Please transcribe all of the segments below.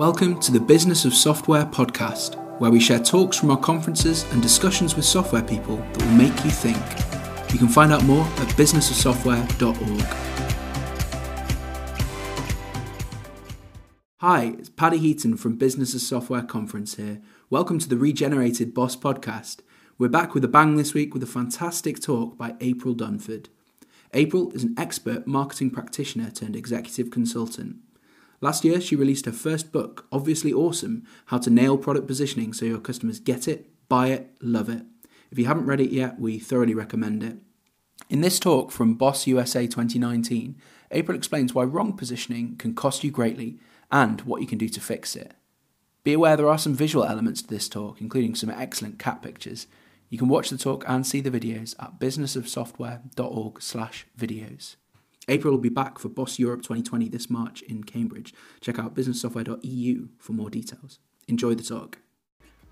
Welcome to the Business of Software podcast, where we share talks from our conferences and discussions with software people that will make you think. You can find out more at businessofsoftware.org. Hi, it's Paddy Heaton from Business of Software Conference here. Welcome to the Regenerated Boss podcast. We're back with a bang this week with a fantastic talk by April Dunford. April is an expert marketing practitioner turned executive consultant. Last year, she released her first book, Obviously Awesome How to Nail Product Positioning So Your Customers Get It, Buy It, Love It. If you haven't read it yet, we thoroughly recommend it. In this talk from Boss USA 2019, April explains why wrong positioning can cost you greatly and what you can do to fix it. Be aware there are some visual elements to this talk, including some excellent cat pictures. You can watch the talk and see the videos at businessofsoftware.org/videos. April will be back for Boss Europe 2020 this March in Cambridge. Check out businesssoftware.eu for more details. Enjoy the talk.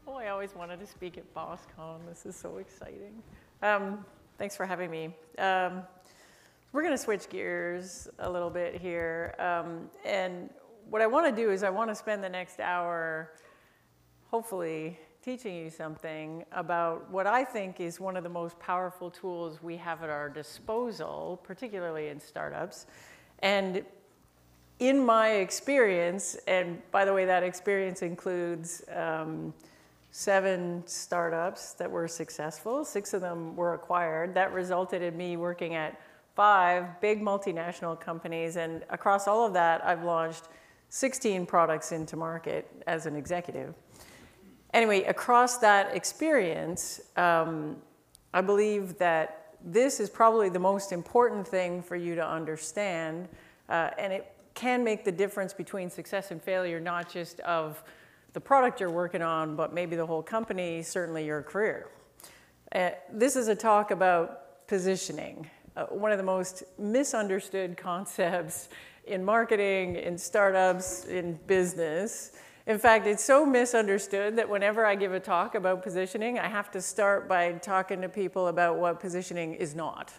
Oh, I always wanted to speak at BossCon. This is so exciting. Um, thanks for having me. Um, we're going to switch gears a little bit here. Um, and what I want to do is I want to spend the next hour, hopefully, teaching you something about what I think is one of the most powerful tools we have at our disposal, particularly in startups. And in my experience, and by the way, that experience includes um, seven startups that were successful, six of them were acquired. That resulted in me working at five big multinational companies, and across all of that, I've launched 16 products into market as an executive anyway, across that experience, um, I believe that this is probably the most important thing for you to understand, uh, and it can make the difference between success and failure, not just of the product you're working on, but maybe the whole company, certainly your career. Uh, this is a talk about positioning, uh, one of the most misunderstood concepts in marketing, in startups, in business. In fact, it's so misunderstood that whenever I give a talk about positioning, I have to start by talking to people about what positioning is not.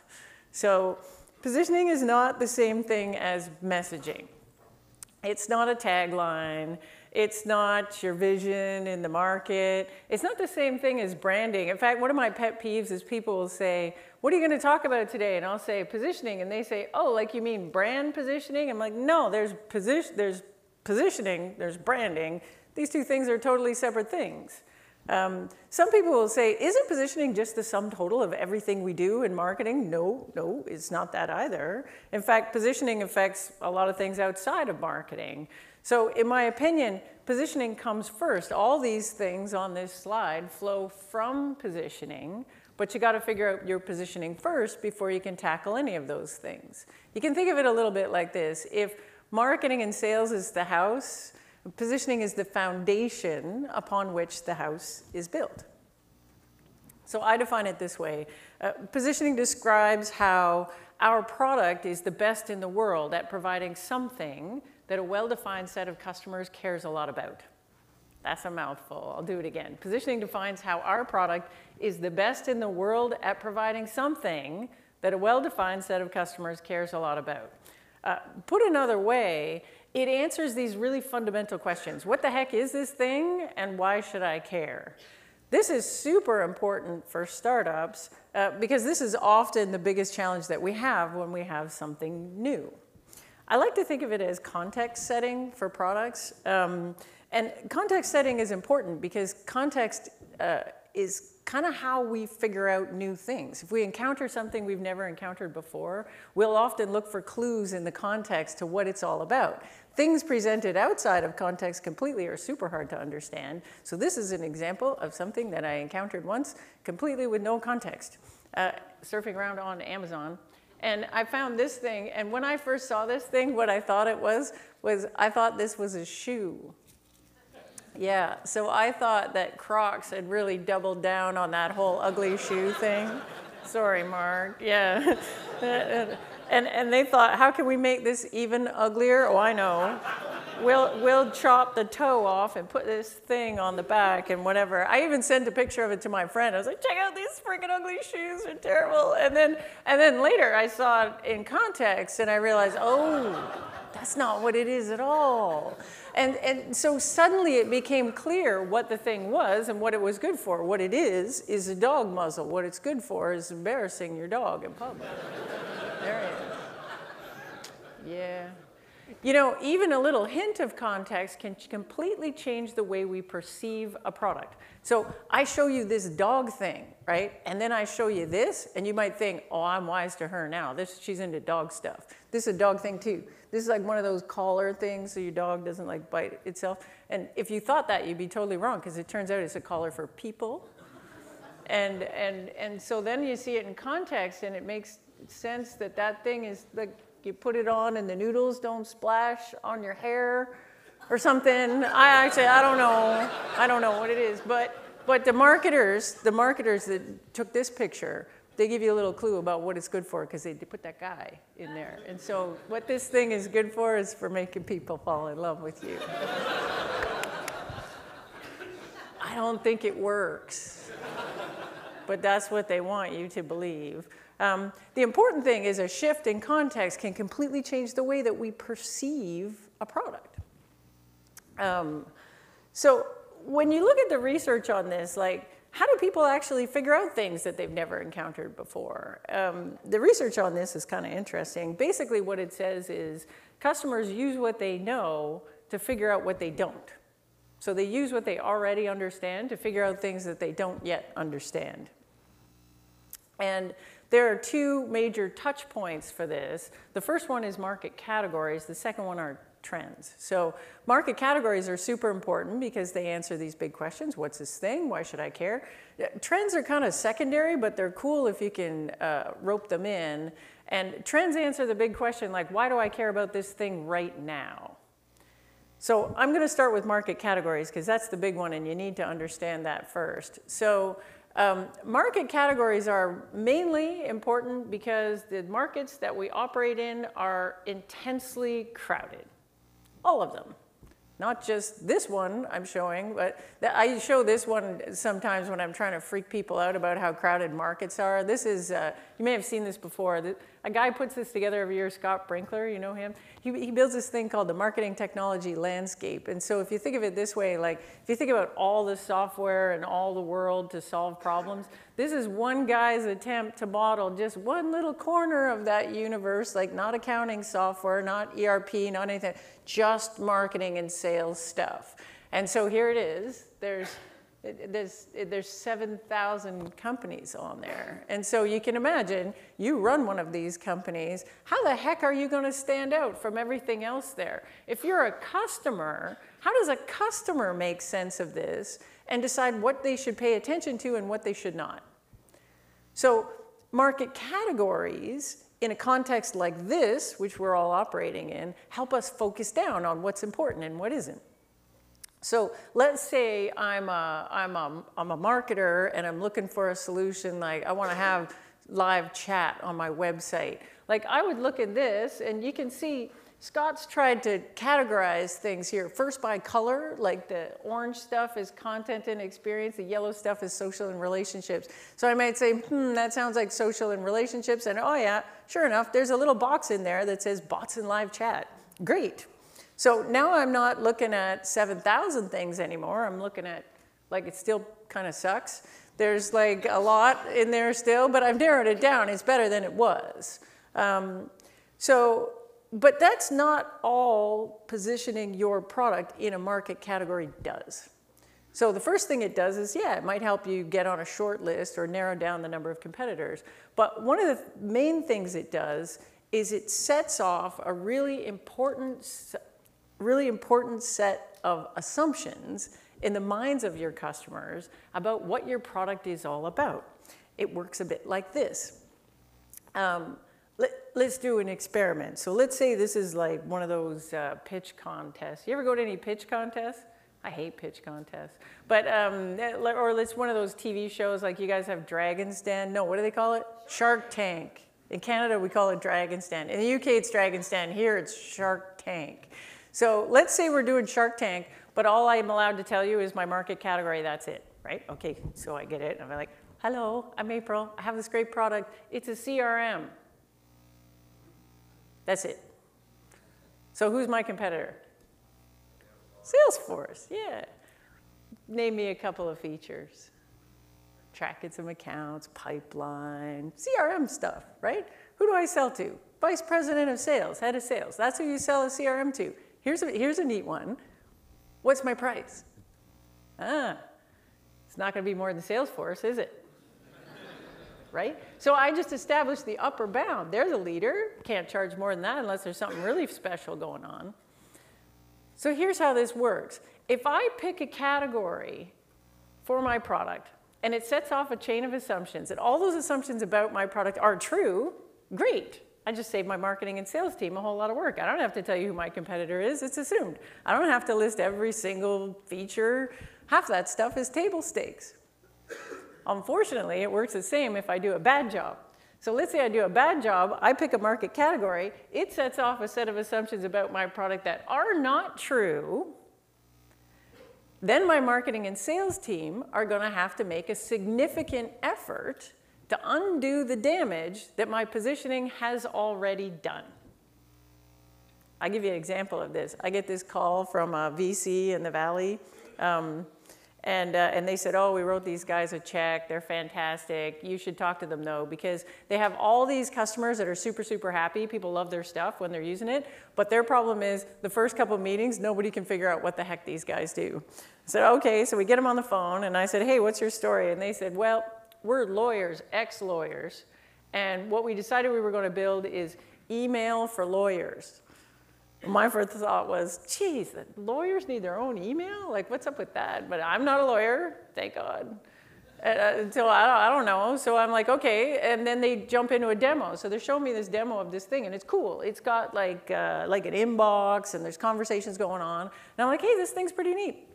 So, positioning is not the same thing as messaging. It's not a tagline. It's not your vision in the market. It's not the same thing as branding. In fact, one of my pet peeves is people will say, What are you going to talk about today? And I'll say positioning. And they say, Oh, like you mean brand positioning? I'm like, No, there's, position, there's positioning, there's branding. These two things are totally separate things. Um, some people will say, isn't positioning just the sum total of everything we do in marketing? No, no, it's not that either. In fact, positioning affects a lot of things outside of marketing. So, in my opinion, positioning comes first. All these things on this slide flow from positioning, but you got to figure out your positioning first before you can tackle any of those things. You can think of it a little bit like this if Marketing and sales is the house. Positioning is the foundation upon which the house is built. So I define it this way. Uh, positioning describes how our product is the best in the world at providing something that a well-defined set of customers cares a lot about. That's a mouthful. I'll do it again. Positioning defines how our product is the best in the world at providing something that a well-defined set of customers cares a lot about. Uh, put another way, it answers these really fundamental questions. What the heck is this thing and why should I care? This is super important for startups uh, because this is often the biggest challenge that we have when we have something new. I like to think of it as context setting for products. Um, and context setting is important because context uh, is kind of how we figure out new things. If we encounter something we've never encountered before, we'll often look for clues in the context to what it's all about. Things presented outside of context completely are super hard to understand. So this is an example of something that I encountered once completely with no context. Uh, surfing around on Amazon, and I found this thing, and when I first saw this thing, what I thought it was, was I thought this was a shoe. Yeah, so I thought that Crocs had really doubled down on that whole ugly shoe thing. Sorry, Mark. Yeah. and, and they thought, how can we make this even uglier? Oh, I know. We'll, we'll chop the toe off and put this thing on the back and whatever. I even sent a picture of it to my friend. I was like, check out these freaking ugly shoes, they're terrible. And then, and then later I saw it in context and I realized, oh, That's not what it is at all. And, and so suddenly it became clear what the thing was and what it was good for. What it is, is a dog muzzle. What it's good for is embarrassing your dog in public. there it is. Yeah. You know, even a little hint of context can completely change the way we perceive a product. So I show you this dog thing, right? And then I show you this, and you might think, oh, I'm wise to her now. This, she's into dog stuff. This is a dog thing too. This is like one of those collar things so your dog doesn't like bite itself. And if you thought that, you'd be totally wrong because it turns out it's a collar for people. And, and, and so then you see it in context, and it makes sense that that thing is like you put it on and the noodles don't splash on your hair or something. I actually, I don't know. I don't know what it is. But, but the marketers, the marketers that took this picture, they give you a little clue about what it's good for because they put that guy in there. And so what this thing is good for is for making people fall in love with you. I don't think it works. But that's what they want you to believe. Um, the important thing is a shift in context can completely change the way that we perceive a product. Um, so when you look at the research on this, like how do people actually figure out things that they've never encountered before? Um, the research on this is kind of interesting. Basically, what it says is customers use what they know to figure out what they don't. So they use what they already understand to figure out things that they don't yet understand. And there are two major touch points for this. The first one is market categories. The second one are trends. So market categories are super important because they answer these big questions. What's this thing? Why should I care? Trends are kind of secondary, but they're cool if you can uh, rope them in. And trends answer the big question like, why do I care about this thing right now? So I'm going to start with market categories because that's the big one and you need to understand that first. So um, market categories are mainly important because the markets that we operate in are intensely crowded. All of them. Not just this one I'm showing, but I show this one sometimes when I'm trying to freak people out about how crowded markets are. This is, uh, you may have seen this before. A guy puts this together every year, Scott Brinker, you know him? He, he builds this thing called the marketing technology landscape. And so if you think of it this way, like if you think about all the software and all the world to solve problems, this is one guy's attempt to model just one little corner of that universe, like not accounting software, not ERP, not anything, just marketing and sales stuff. And so here it is. There's there's, there's 7,000 companies on there. And so you can imagine, you run one of these companies, how the heck are you going to stand out from everything else there? If you're a customer, how does a customer make sense of this and decide what they should pay attention to and what they should not? So market categories in a context like this, which we're all operating in, help us focus down on what's important and what isn't. So let's say I'm a, I'm, a, I'm a marketer and I'm looking for a solution like I want to have live chat on my website. Like I would look at this and you can see Scott's tried to categorize things here first by color, like the orange stuff is content and experience, the yellow stuff is social and relationships. So I might say, hmm, that sounds like social and relationships, and oh yeah, sure enough, there's a little box in there that says bots and live chat. Great. So now I'm not looking at 7,000 things anymore. I'm looking at, like, it still kind of sucks. There's like a lot in there still, but I've narrowed it down. It's better than it was. Um, so, but that's not all positioning your product in a market category does. So the first thing it does is, yeah, it might help you get on a short list or narrow down the number of competitors. But one of the main things it does is it sets off a really important really important set of assumptions in the minds of your customers about what your product is all about. It works a bit like this. Um, let, us do an experiment. So let's say this is like one of those uh, pitch contests. You ever go to any pitch contests? I hate pitch contests. But, um, or it's one of those TV shows like you guys have Dragon's Den. No, what do they call it? Shark Tank. In Canada, we call it Dragon's Den. In the UK, it's Dragon's Den. Here, it's Shark Tank. So let's say we're doing Shark Tank, but all I'm allowed to tell you is my market category, that's it, right? Okay, so I get it, and I'm like, hello, I'm April, I have this great product, it's a CRM. That's it. So who's my competitor? Salesforce, yeah. Name me a couple of features. Tracking some accounts, pipeline, CRM stuff, right? Who do I sell to? Vice president of sales, head of sales. That's who you sell a CRM to. Here's a, here's a neat one. What's my price? Ah, it's not going to be more than Salesforce, is it? right? So I just established the upper bound. They're the leader. Can't charge more than that unless there's something really special going on. So here's how this works. If I pick a category for my product and it sets off a chain of assumptions and all those assumptions about my product are true, great. I just saved my marketing and sales team a whole lot of work. I don't have to tell you who my competitor is, it's assumed. I don't have to list every single feature. Half that stuff is table stakes. Unfortunately, it works the same if I do a bad job. So let's say I do a bad job, I pick a market category, it sets off a set of assumptions about my product that are not true. Then my marketing and sales team are going to have to make a significant effort to undo the damage that my positioning has already done. I'll give you an example of this. I get this call from a VC in the Valley. Um, and, uh, and they said, oh, we wrote these guys a check. They're fantastic. You should talk to them, though, because they have all these customers that are super, super happy. People love their stuff when they're using it. But their problem is the first couple of meetings, nobody can figure out what the heck these guys do. I said, okay. So we get them on the phone. And I said, hey, what's your story? And they said, well, we're lawyers, ex lawyers. And what we decided we were going to build is email for lawyers. My first thought was, geez, lawyers need their own email? Like, what's up with that? But I'm not a lawyer, thank God. Uh, until I don't, I don't know. So I'm like, okay. And then they jump into a demo. So they're showing me this demo of this thing, and it's cool. It's got like, uh, like an inbox, and there's conversations going on. And I'm like, hey, this thing's pretty neat.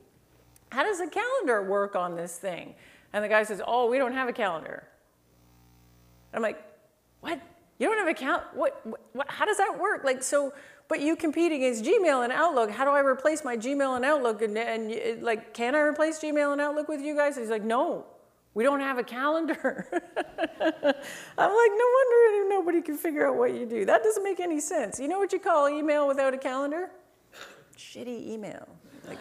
How does a calendar work on this thing? And the guy says, oh, we don't have a calendar. I'm like, what? You don't have a calendar? What, what? How does that work? Like, so but you compete against Gmail and Outlook. How do I replace my Gmail and Outlook? And, and like, can I replace Gmail and Outlook with you guys? he's like, no, we don't have a calendar. I'm like, no wonder nobody can figure out what you do. That doesn't make any sense. You know what you call email without a calendar? Shitty email. Like,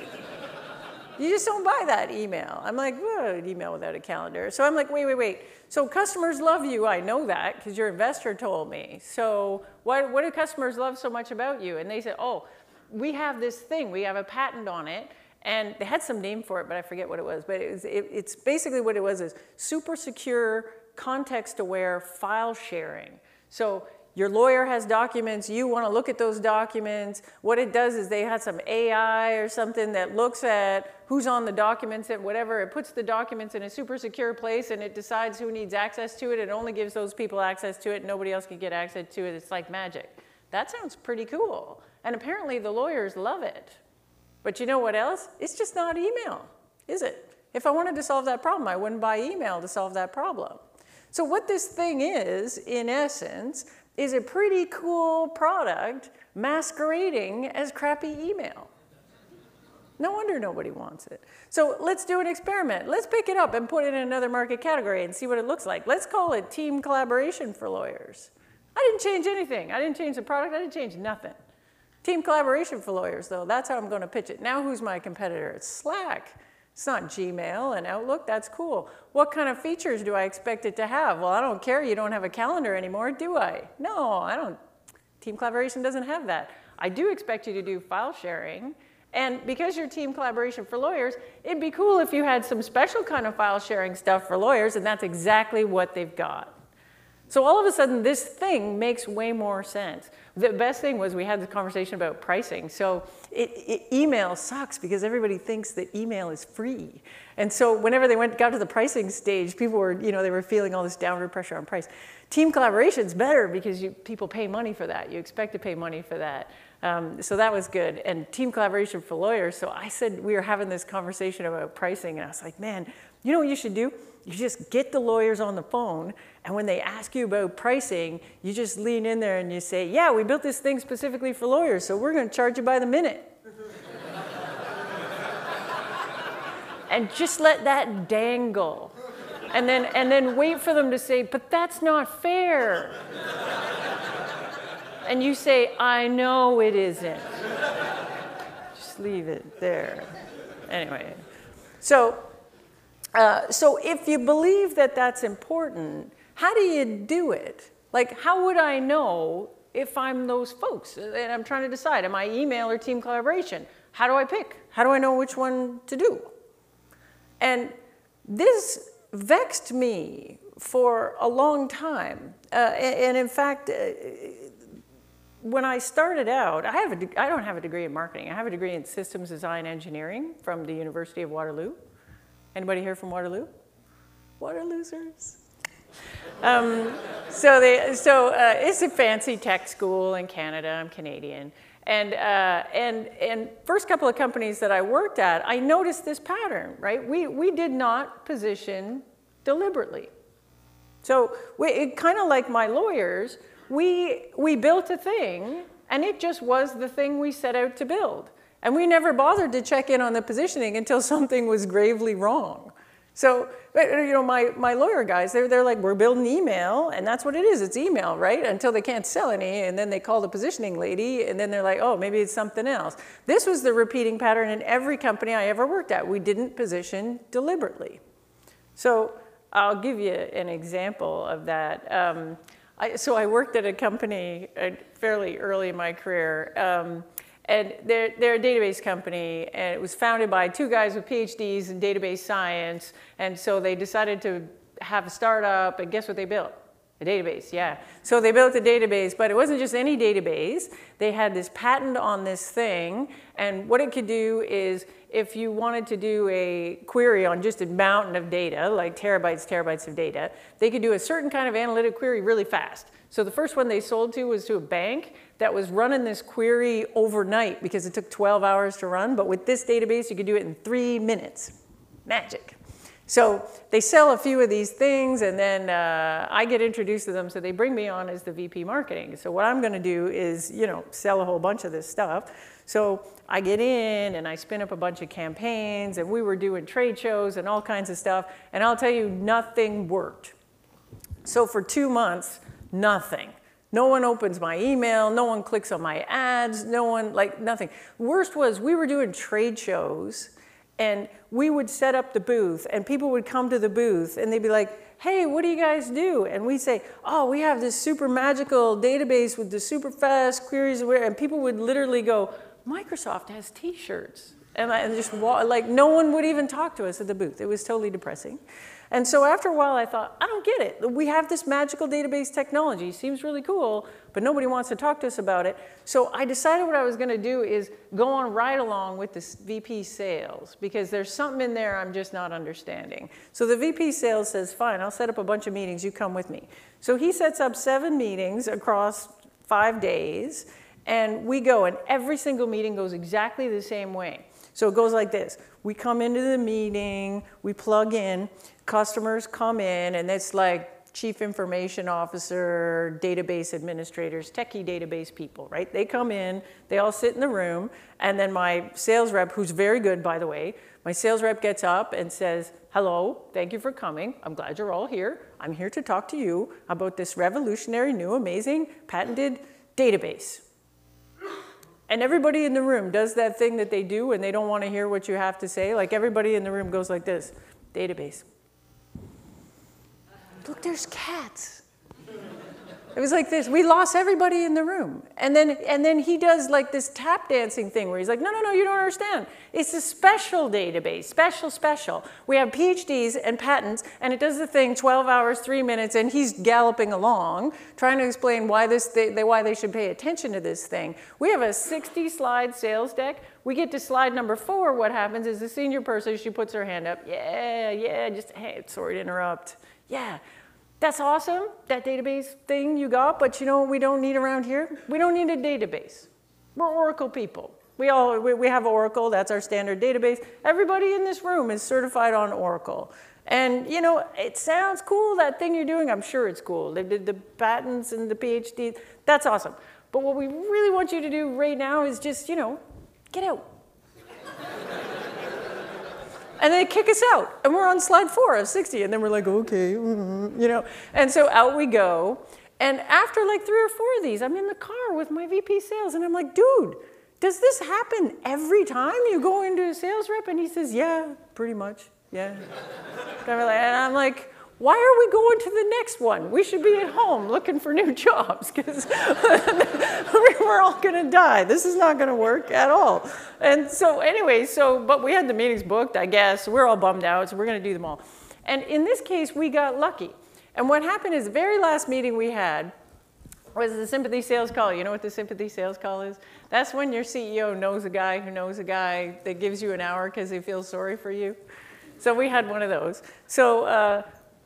you just don't buy that email. I'm like, what, an email without a calendar? So I'm like, wait, wait, wait. So customers love you. I know that because your investor told me. So what, what do customers love so much about you? And they said, oh, we have this thing. We have a patent on it. And they had some name for it, but I forget what it was. But it was, it, it's basically what it was is super secure, context-aware file sharing. So your lawyer has documents, you want to look at those documents. What it does is they have some AI or something that looks at who's on the documents and whatever. It puts the documents in a super secure place and it decides who needs access to it. It only gives those people access to it. Nobody else can get access to it. It's like magic. That sounds pretty cool. And apparently the lawyers love it. But you know what else? It's just not email, is it? If I wanted to solve that problem, I wouldn't buy email to solve that problem. So what this thing is, in essence, is a pretty cool product masquerading as crappy email. No wonder nobody wants it. So let's do an experiment. Let's pick it up and put it in another market category and see what it looks like. Let's call it team collaboration for lawyers. I didn't change anything. I didn't change the product. I didn't change nothing. Team collaboration for lawyers, though, that's how I'm going to pitch it. Now, who's my competitor? It's Slack. It's not Gmail and Outlook, that's cool. What kind of features do I expect it to have? Well, I don't care, you don't have a calendar anymore, do I? No, I don't. Team collaboration doesn't have that. I do expect you to do file sharing. And because you're team collaboration for lawyers, it'd be cool if you had some special kind of file sharing stuff for lawyers, and that's exactly what they've got. So all of a sudden, this thing makes way more sense. The best thing was we had the conversation about pricing. So it, it, email sucks because everybody thinks that email is free. And so whenever they went got to the pricing stage, people were, you know, they were feeling all this downward pressure on price. Team collaboration is better because you, people pay money for that. You expect to pay money for that. Um, so that was good. And team collaboration for lawyers. So I said we were having this conversation about pricing, and I was like, man, you know what you should do? You just get the lawyers on the phone, and when they ask you about pricing, you just lean in there and you say, Yeah, we built this thing specifically for lawyers, so we're going to charge you by the minute. and just let that dangle. And then, and then wait for them to say, But that's not fair. And you say, I know it isn't. Just leave it there. Anyway, so, uh, so if you believe that that's important, how do you do it? Like, how would I know if I'm those folks and I'm trying to decide, am I email or team collaboration? How do I pick? How do I know which one to do? And this vexed me for a long time. Uh, and, in fact, uh, when I started out, I, have a I don't have a degree in marketing. I have a degree in systems design engineering from the University of Waterloo. Anybody here from Waterloo? Waterloosers. Um, so they, so uh, it's a fancy tech school in Canada. I'm Canadian. And, uh, and, and first couple of companies that I worked at, I noticed this pattern, right? We, we did not position deliberately. So we, kind of like my lawyers, we, we built a thing and it just was the thing we set out to build. And we never bothered to check in on the positioning until something was gravely wrong. So, you know, my, my lawyer guys, they're, they're like, we're building email, and that's what it is. It's email, right? Until they can't sell any, and then they call the positioning lady, and then they're like, oh, maybe it's something else. This was the repeating pattern in every company I ever worked at. We didn't position deliberately. So I'll give you an example of that. Um, I, so I worked at a company uh, fairly early in my career. Um, and they're, they're a database company, and it was founded by two guys with PhDs in database science. And so they decided to have a startup, and guess what they built? A database, yeah. So they built a database, but it wasn't just any database. They had this patent on this thing, and what it could do is if you wanted to do a query on just a mountain of data, like terabytes, terabytes of data, they could do a certain kind of analytic query really fast. So the first one they sold to was to a bank that was running this query overnight because it took 12 hours to run, but with this database, you could do it in three minutes. Magic. So they sell a few of these things, and then uh, I get introduced to them, so they bring me on as the VP marketing. So what I'm going to do is, you know, sell a whole bunch of this stuff. So I get in and I spin up a bunch of campaigns, and we were doing trade shows and all kinds of stuff. And I'll tell you, nothing worked. So for two months, nothing. No one opens my email, no one clicks on my ads, no one, like nothing. Worst was we were doing trade shows and we would set up the booth and people would come to the booth and they'd be like, hey, what do you guys do? And we'd say, oh, we have this super magical database with the super fast queries. And people would literally go, Microsoft has t-shirts. And, I, and just like no one would even talk to us at the booth. It was totally depressing. And so after a while, I thought, I don't get it. We have this magical database technology, seems really cool, but nobody wants to talk to us about it. So I decided what I was going to do is go on right along with this VP sales because there's something in there I'm just not understanding. So the VP sales says, fine, I'll set up a bunch of meetings. You come with me. So he sets up seven meetings across five days, and we go, and every single meeting goes exactly the same way. So it goes like this. We come into the meeting, we plug in, customers come in, and it's like chief information officer, database administrators, techie database people, right? They come in, they all sit in the room, and then my sales rep, who's very good, by the way, my sales rep gets up and says, hello, thank you for coming. I'm glad you're all here. I'm here to talk to you about this revolutionary, new, amazing, patented database. And everybody in the room does that thing that they do and they don't want to hear what you have to say. Like everybody in the room goes like this, database. Look, there's cats. It was like this. We lost everybody in the room. And then, and then he does like this tap dancing thing where he's like, no, no, no, you don't understand. It's a special database, special, special. We have PhDs and patents, and it does the thing 12 hours, three minutes, and he's galloping along, trying to explain why, this, they, why they should pay attention to this thing. We have a 60 slide sales deck. We get to slide number four. What happens is the senior person, she puts her hand up. Yeah, yeah, just, hey, sorry to interrupt. Yeah, that's awesome, that database thing you got, but you know what we don't need around here? We don't need a database. We're Oracle people. We all we, we have Oracle, that's our standard database. Everybody in this room is certified on Oracle. And you know, it sounds cool, that thing you're doing, I'm sure it's cool. They did the patents and the PhD, that's awesome. But what we really want you to do right now is just, you know, get out and they kick us out. And we're on slide four of 60. And then we're like, okay, mm-hmm, you know. And so out we go. And after like three or four of these, I'm in the car with my VP sales, and I'm like, dude, does this happen every time you go into a sales rep? And he says, yeah, pretty much, yeah. and I'm like, why are we going to the next one? We should be at home looking for new jobs because we're all going to die. This is not going to work at all. And so, anyway, so, but we had the meetings booked, I guess. We're all bummed out, so we're going to do them all. And in this case, we got lucky. And what happened is the very last meeting we had was the sympathy sales call. You know what the sympathy sales call is? That's when your CEO knows a guy who knows a guy that gives you an hour because he feels sorry for you. So we had one of those. So uh,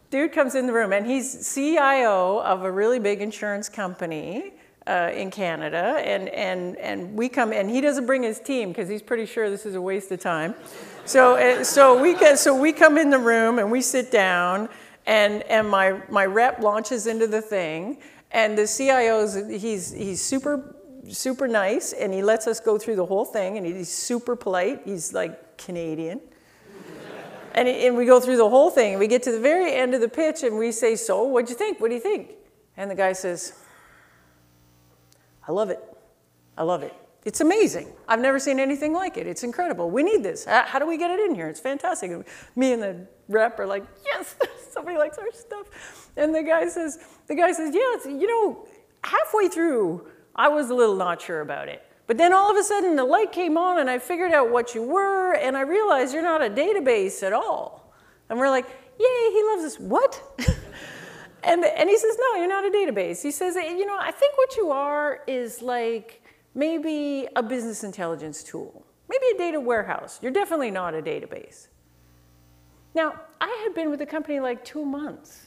dude comes in the room and he's CIO of a really big insurance company. Uh, in Canada, and, and, and we come, and he doesn't bring his team because he's pretty sure this is a waste of time. So, uh, so, we get, so we come in the room and we sit down, and, and my, my rep launches into the thing, and the CIO's, he's, he's super, super nice, and he lets us go through the whole thing, and he's super polite. He's like Canadian. And, and we go through the whole thing, and we get to the very end of the pitch, and we say, So, what'd you think? What do you think? And the guy says, I love it. I love it. It's amazing. I've never seen anything like it. It's incredible. We need this. How do we get it in here? It's fantastic. And me and the rep are like, yes, somebody likes our stuff. And the guy says, the guy says, yeah, you know, halfway through, I was a little not sure about it. But then all of a sudden the light came on and I figured out what you were and I realized you're not a database at all. And we're like, yay, he loves us. What? and, and he says, no, you're not a database. He says, you know, I think what you are is like maybe a business intelligence tool, maybe a data warehouse. You're definitely not a database. Now, I had been with the company like two months.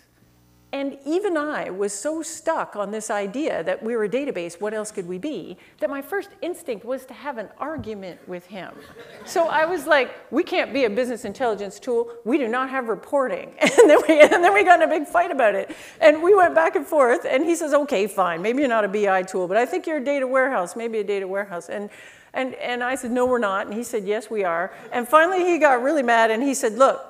And even I was so stuck on this idea that we were a database, what else could we be, that my first instinct was to have an argument with him. So I was like, we can't be a business intelligence tool. We do not have reporting. And then we, and then we got in a big fight about it. And we went back and forth. And he says, okay, fine. Maybe you're not a BI tool, but I think you're a data warehouse, maybe a data warehouse. And, and, and I said, no, we're not. And he said, yes, we are. And finally he got really mad and he said, look,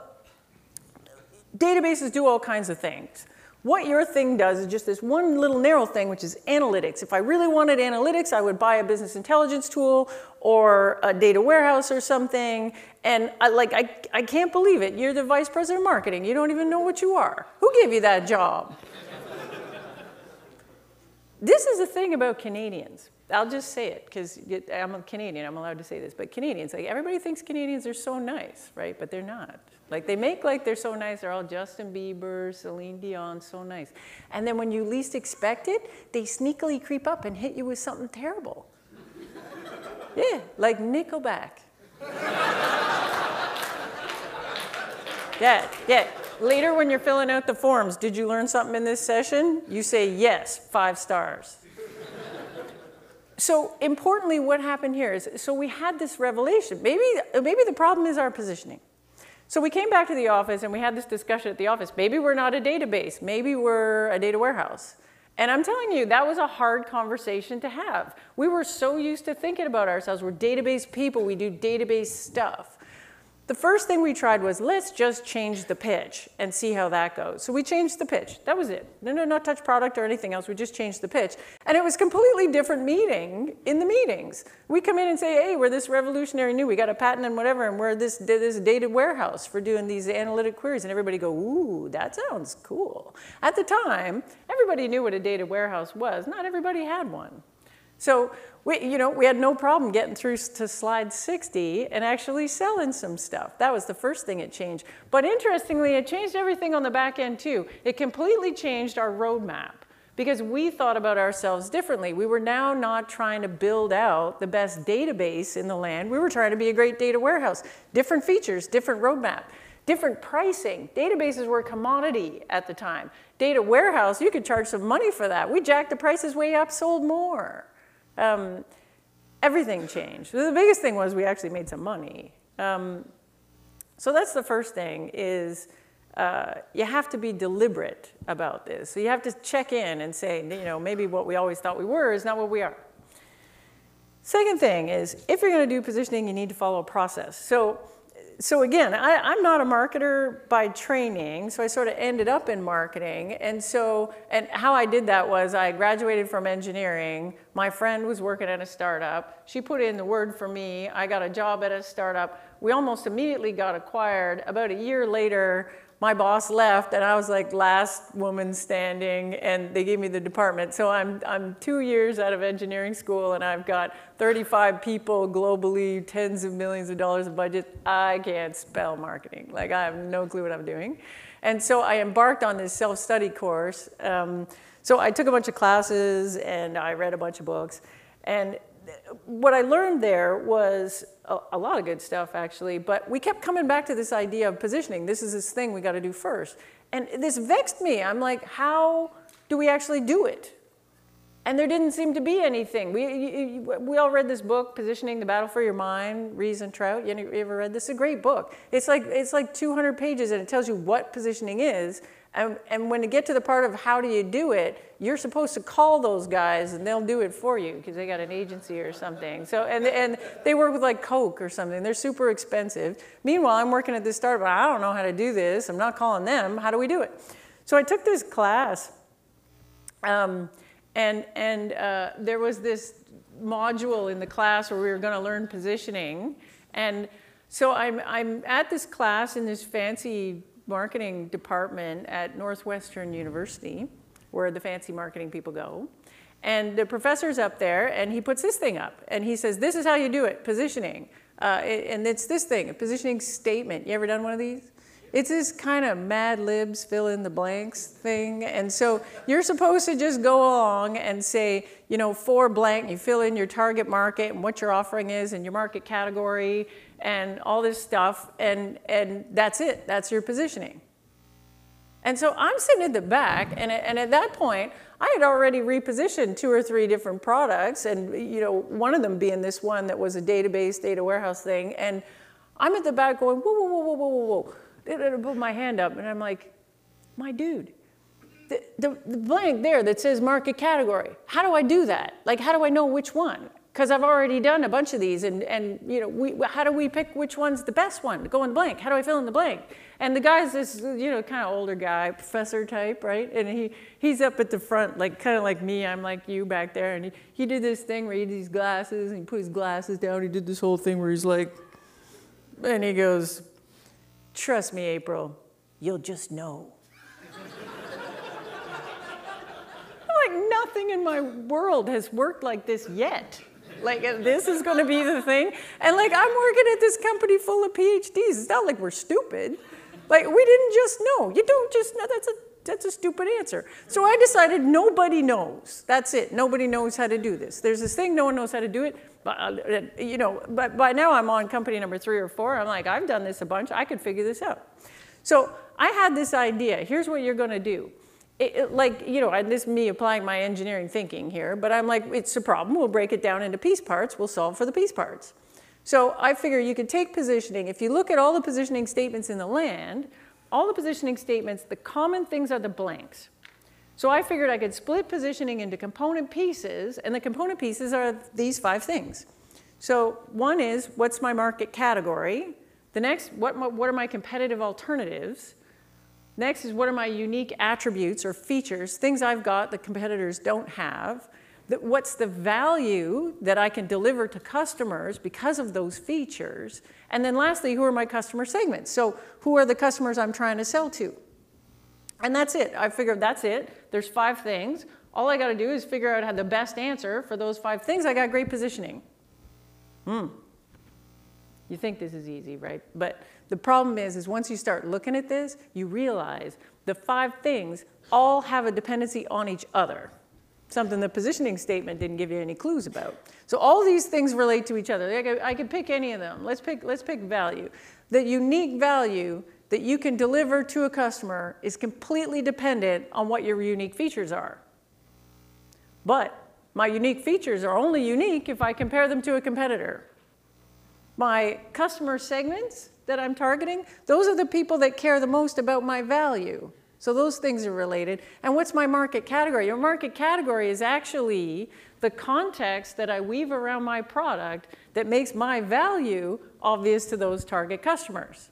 databases do all kinds of things. What your thing does is just this one little narrow thing, which is analytics. If I really wanted analytics, I would buy a business intelligence tool or a data warehouse or something. And I, like, I, I can't believe it. You're the vice president of marketing. You don't even know what you are. Who gave you that job? this is the thing about Canadians. I'll just say it because I'm a Canadian. I'm allowed to say this. But Canadians, like everybody thinks Canadians are so nice, right? But they're not. Like they make like they're so nice. They're all Justin Bieber, Celine Dion, so nice. And then when you least expect it, they sneakily creep up and hit you with something terrible. yeah, like Nickelback. yeah, yeah. Later, when you're filling out the forms, did you learn something in this session? You say yes, five stars. so importantly, what happened here is so we had this revelation. Maybe, maybe the problem is our positioning. So we came back to the office and we had this discussion at the office. Maybe we're not a database, maybe we're a data warehouse. And I'm telling you, that was a hard conversation to have. We were so used to thinking about ourselves. We're database people, we do database stuff. The first thing we tried was let's just change the pitch and see how that goes. So we changed the pitch. That was it. No, no, not touch product or anything else. We just changed the pitch. And it was completely different meeting in the meetings. We come in and say, hey, we're this revolutionary new, we got a patent and whatever, and we're this, this data warehouse for doing these analytic queries. And everybody go, ooh, that sounds cool. At the time, everybody knew what a data warehouse was. Not everybody had one. So we, you know, we had no problem getting through to slide 60 and actually selling some stuff. That was the first thing it changed. But interestingly, it changed everything on the back end too. It completely changed our roadmap because we thought about ourselves differently. We were now not trying to build out the best database in the land. We were trying to be a great data warehouse. Different features, different roadmap, different pricing. Databases were a commodity at the time. Data warehouse, you could charge some money for that. We jacked the prices way up, sold more um, everything changed. The biggest thing was we actually made some money. Um, so that's the first thing is uh, you have to be deliberate about this. So you have to check in and say, you know, maybe what we always thought we were is not what we are. Second thing is, if you're going to do positioning, you need to follow a process. So so again, I, am not a marketer by training, so I sort of ended up in marketing. And so, and how I did that was I graduated from engineering. My friend was working at a startup. She put in the word for me. I got a job at a startup. We almost immediately got acquired. About a year later, my boss left and I was like last woman standing and they gave me the department. So I'm, I'm two years out of engineering school and I've got 35 people globally, tens of millions of dollars of budget. I can't spell marketing. Like I have no clue what I'm doing. And so I embarked on this self-study course. Um, so I took a bunch of classes and I read a bunch of books. And what I learned there was a, a, lot of good stuff, actually, but we kept coming back to this idea of positioning. This is this thing we got to do first. And this vexed me. I'm like, how do we actually do it? And there didn't seem to be anything. We, we all read this book, Positioning the Battle for Your Mind, Ries and Trout. You ever read this? It's a great book. It's like, it's like 200 pages and it tells you what positioning is and, and when you get to the part of how do you do it, you're supposed to call those guys and they'll do it for you because they got an agency or something. So, and, and they work with like Coke or something. They're super expensive. Meanwhile, I'm working at this startup. I don't know how to do this. I'm not calling them. How do we do it? So I took this class um, and, and uh, there was this module in the class where we were going to learn positioning. And so I'm, I'm at this class in this fancy marketing department at Northwestern University, where the fancy marketing people go. And the professor's up there, and he puts this thing up, and he says, this is how you do it, positioning. Uh, and it's this thing, a positioning statement. You ever done one of these? It's this kind of mad libs fill in the blanks thing. And so you're supposed to just go along and say, you know, for blank, you fill in your target market and what your offering is and your market category and all this stuff, and, and that's it. That's your positioning. And so I'm sitting at the back, and, and at that point, I had already repositioned two or three different products, and you know, one of them being this one that was a database, data warehouse thing, and I'm at the back going, whoa, whoa, whoa, whoa, whoa, whoa, put my hand up, and I'm like, my dude, the, the blank there that says market category, how do I do that? Like, how do I know which one? Because I've already done a bunch of these, and, and you know, we, how do we pick which one's the best one to go in the blank? How do I fill in the blank? And the guy's this, you know, kind of older guy, professor type, right? And he, he's up at the front, like kind of like me, I'm like you back there, and he, he did this thing where he had these glasses, and he put his glasses down, he did this whole thing where he's like, and he goes, trust me, April, you'll just know. like nothing in my world has worked like this yet. Like this is going to be the thing. And like I'm working at this company full of PhDs. It's not like we're stupid. Like we didn't just know. You don't just know. That's a that's a stupid answer. So I decided nobody knows. That's it. Nobody knows how to do this. There's this thing. No one knows how to do it. But uh, you know. But by now I'm on company number three or four. I'm like I've done this a bunch. I could figure this out. So I had this idea. Here's what you're going to do it, it, like, you know, and this is me applying my engineering thinking here, but I'm like, it's a problem. We'll break it down into piece parts. We'll solve for the piece parts. So I figure you could take positioning. If you look at all the positioning statements in the land, all the positioning statements, the common things are the blanks. So I figured I could split positioning into component pieces, and the component pieces are these five things. So one is, what's my market category? The next, what, what are my competitive alternatives? Next is what are my unique attributes or features, things I've got that competitors don't have. That what's the value that I can deliver to customers because of those features? And then lastly, who are my customer segments? So who are the customers I'm trying to sell to? And that's it. I figured that's it. There's five things. All I got to do is figure out how the best answer for those five things. I got great positioning. Hmm. You think this is easy, right? But the problem is, is once you start looking at this, you realize the five things all have a dependency on each other. Something the positioning statement didn't give you any clues about. So all these things relate to each other. I could, I could pick any of them. Let's pick, let's pick value. The unique value that you can deliver to a customer is completely dependent on what your unique features are. But my unique features are only unique if I compare them to a competitor. My customer segments that I'm targeting, those are the people that care the most about my value. So those things are related. And what's my market category? Your market category is actually the context that I weave around my product that makes my value obvious to those target customers.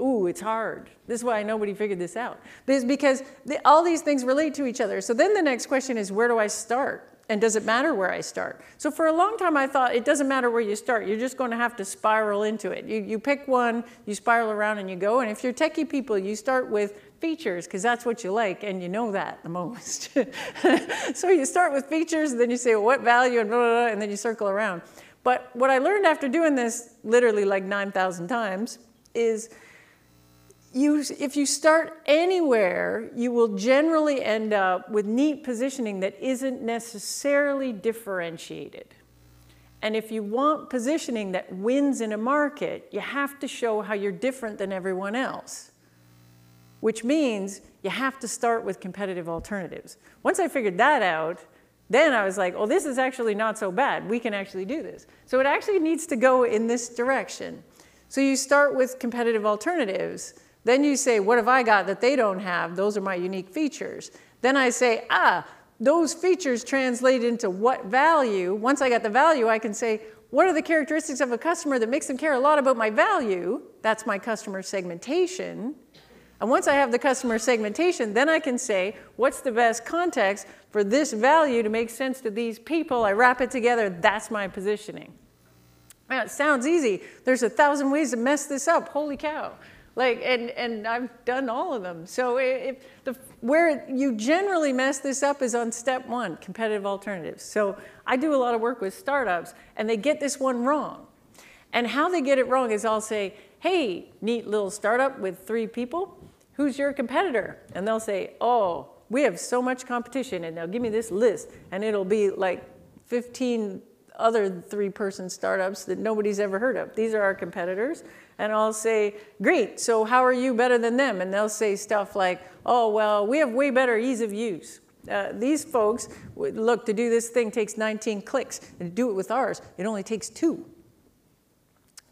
Ooh, it's hard. This is why nobody figured this out. This because all these things relate to each other. So then the next question is, where do I start? And does it matter where I start? So for a long time, I thought it doesn't matter where you start. You're just going to have to spiral into it. You, you pick one, you spiral around and you go. And if you're techie people, you start with features because that's what you like and you know that the most. so you start with features, and then you say well, what value and blah, blah, blah, and then you circle around. But what I learned after doing this literally like 9,000 times is you, if you start anywhere, you will generally end up with neat positioning that isn't necessarily differentiated. And if you want positioning that wins in a market, you have to show how you're different than everyone else, which means you have to start with competitive alternatives. Once I figured that out, then I was like, oh, this is actually not so bad. We can actually do this. So it actually needs to go in this direction. So you start with competitive alternatives then you say, what have I got that they don't have? Those are my unique features. Then I say, ah, those features translate into what value. Once I got the value, I can say, what are the characteristics of a customer that makes them care a lot about my value? That's my customer segmentation. And once I have the customer segmentation, then I can say, what's the best context for this value to make sense to these people? I wrap it together, that's my positioning. Now, it sounds easy. There's a thousand ways to mess this up. Holy cow. Like, and, and I've done all of them. So if the, where you generally mess this up is on step one, competitive alternatives. So I do a lot of work with startups and they get this one wrong. And how they get it wrong is I'll say, hey, neat little startup with three people, who's your competitor? And they'll say, oh, we have so much competition and they'll give me this list and it'll be like 15 other three person startups that nobody's ever heard of. These are our competitors and I'll say, great, so how are you better than them? And they'll say stuff like, oh, well, we have way better ease of use. Uh, these folks, look, to do this thing takes 19 clicks, and to do it with ours, it only takes two.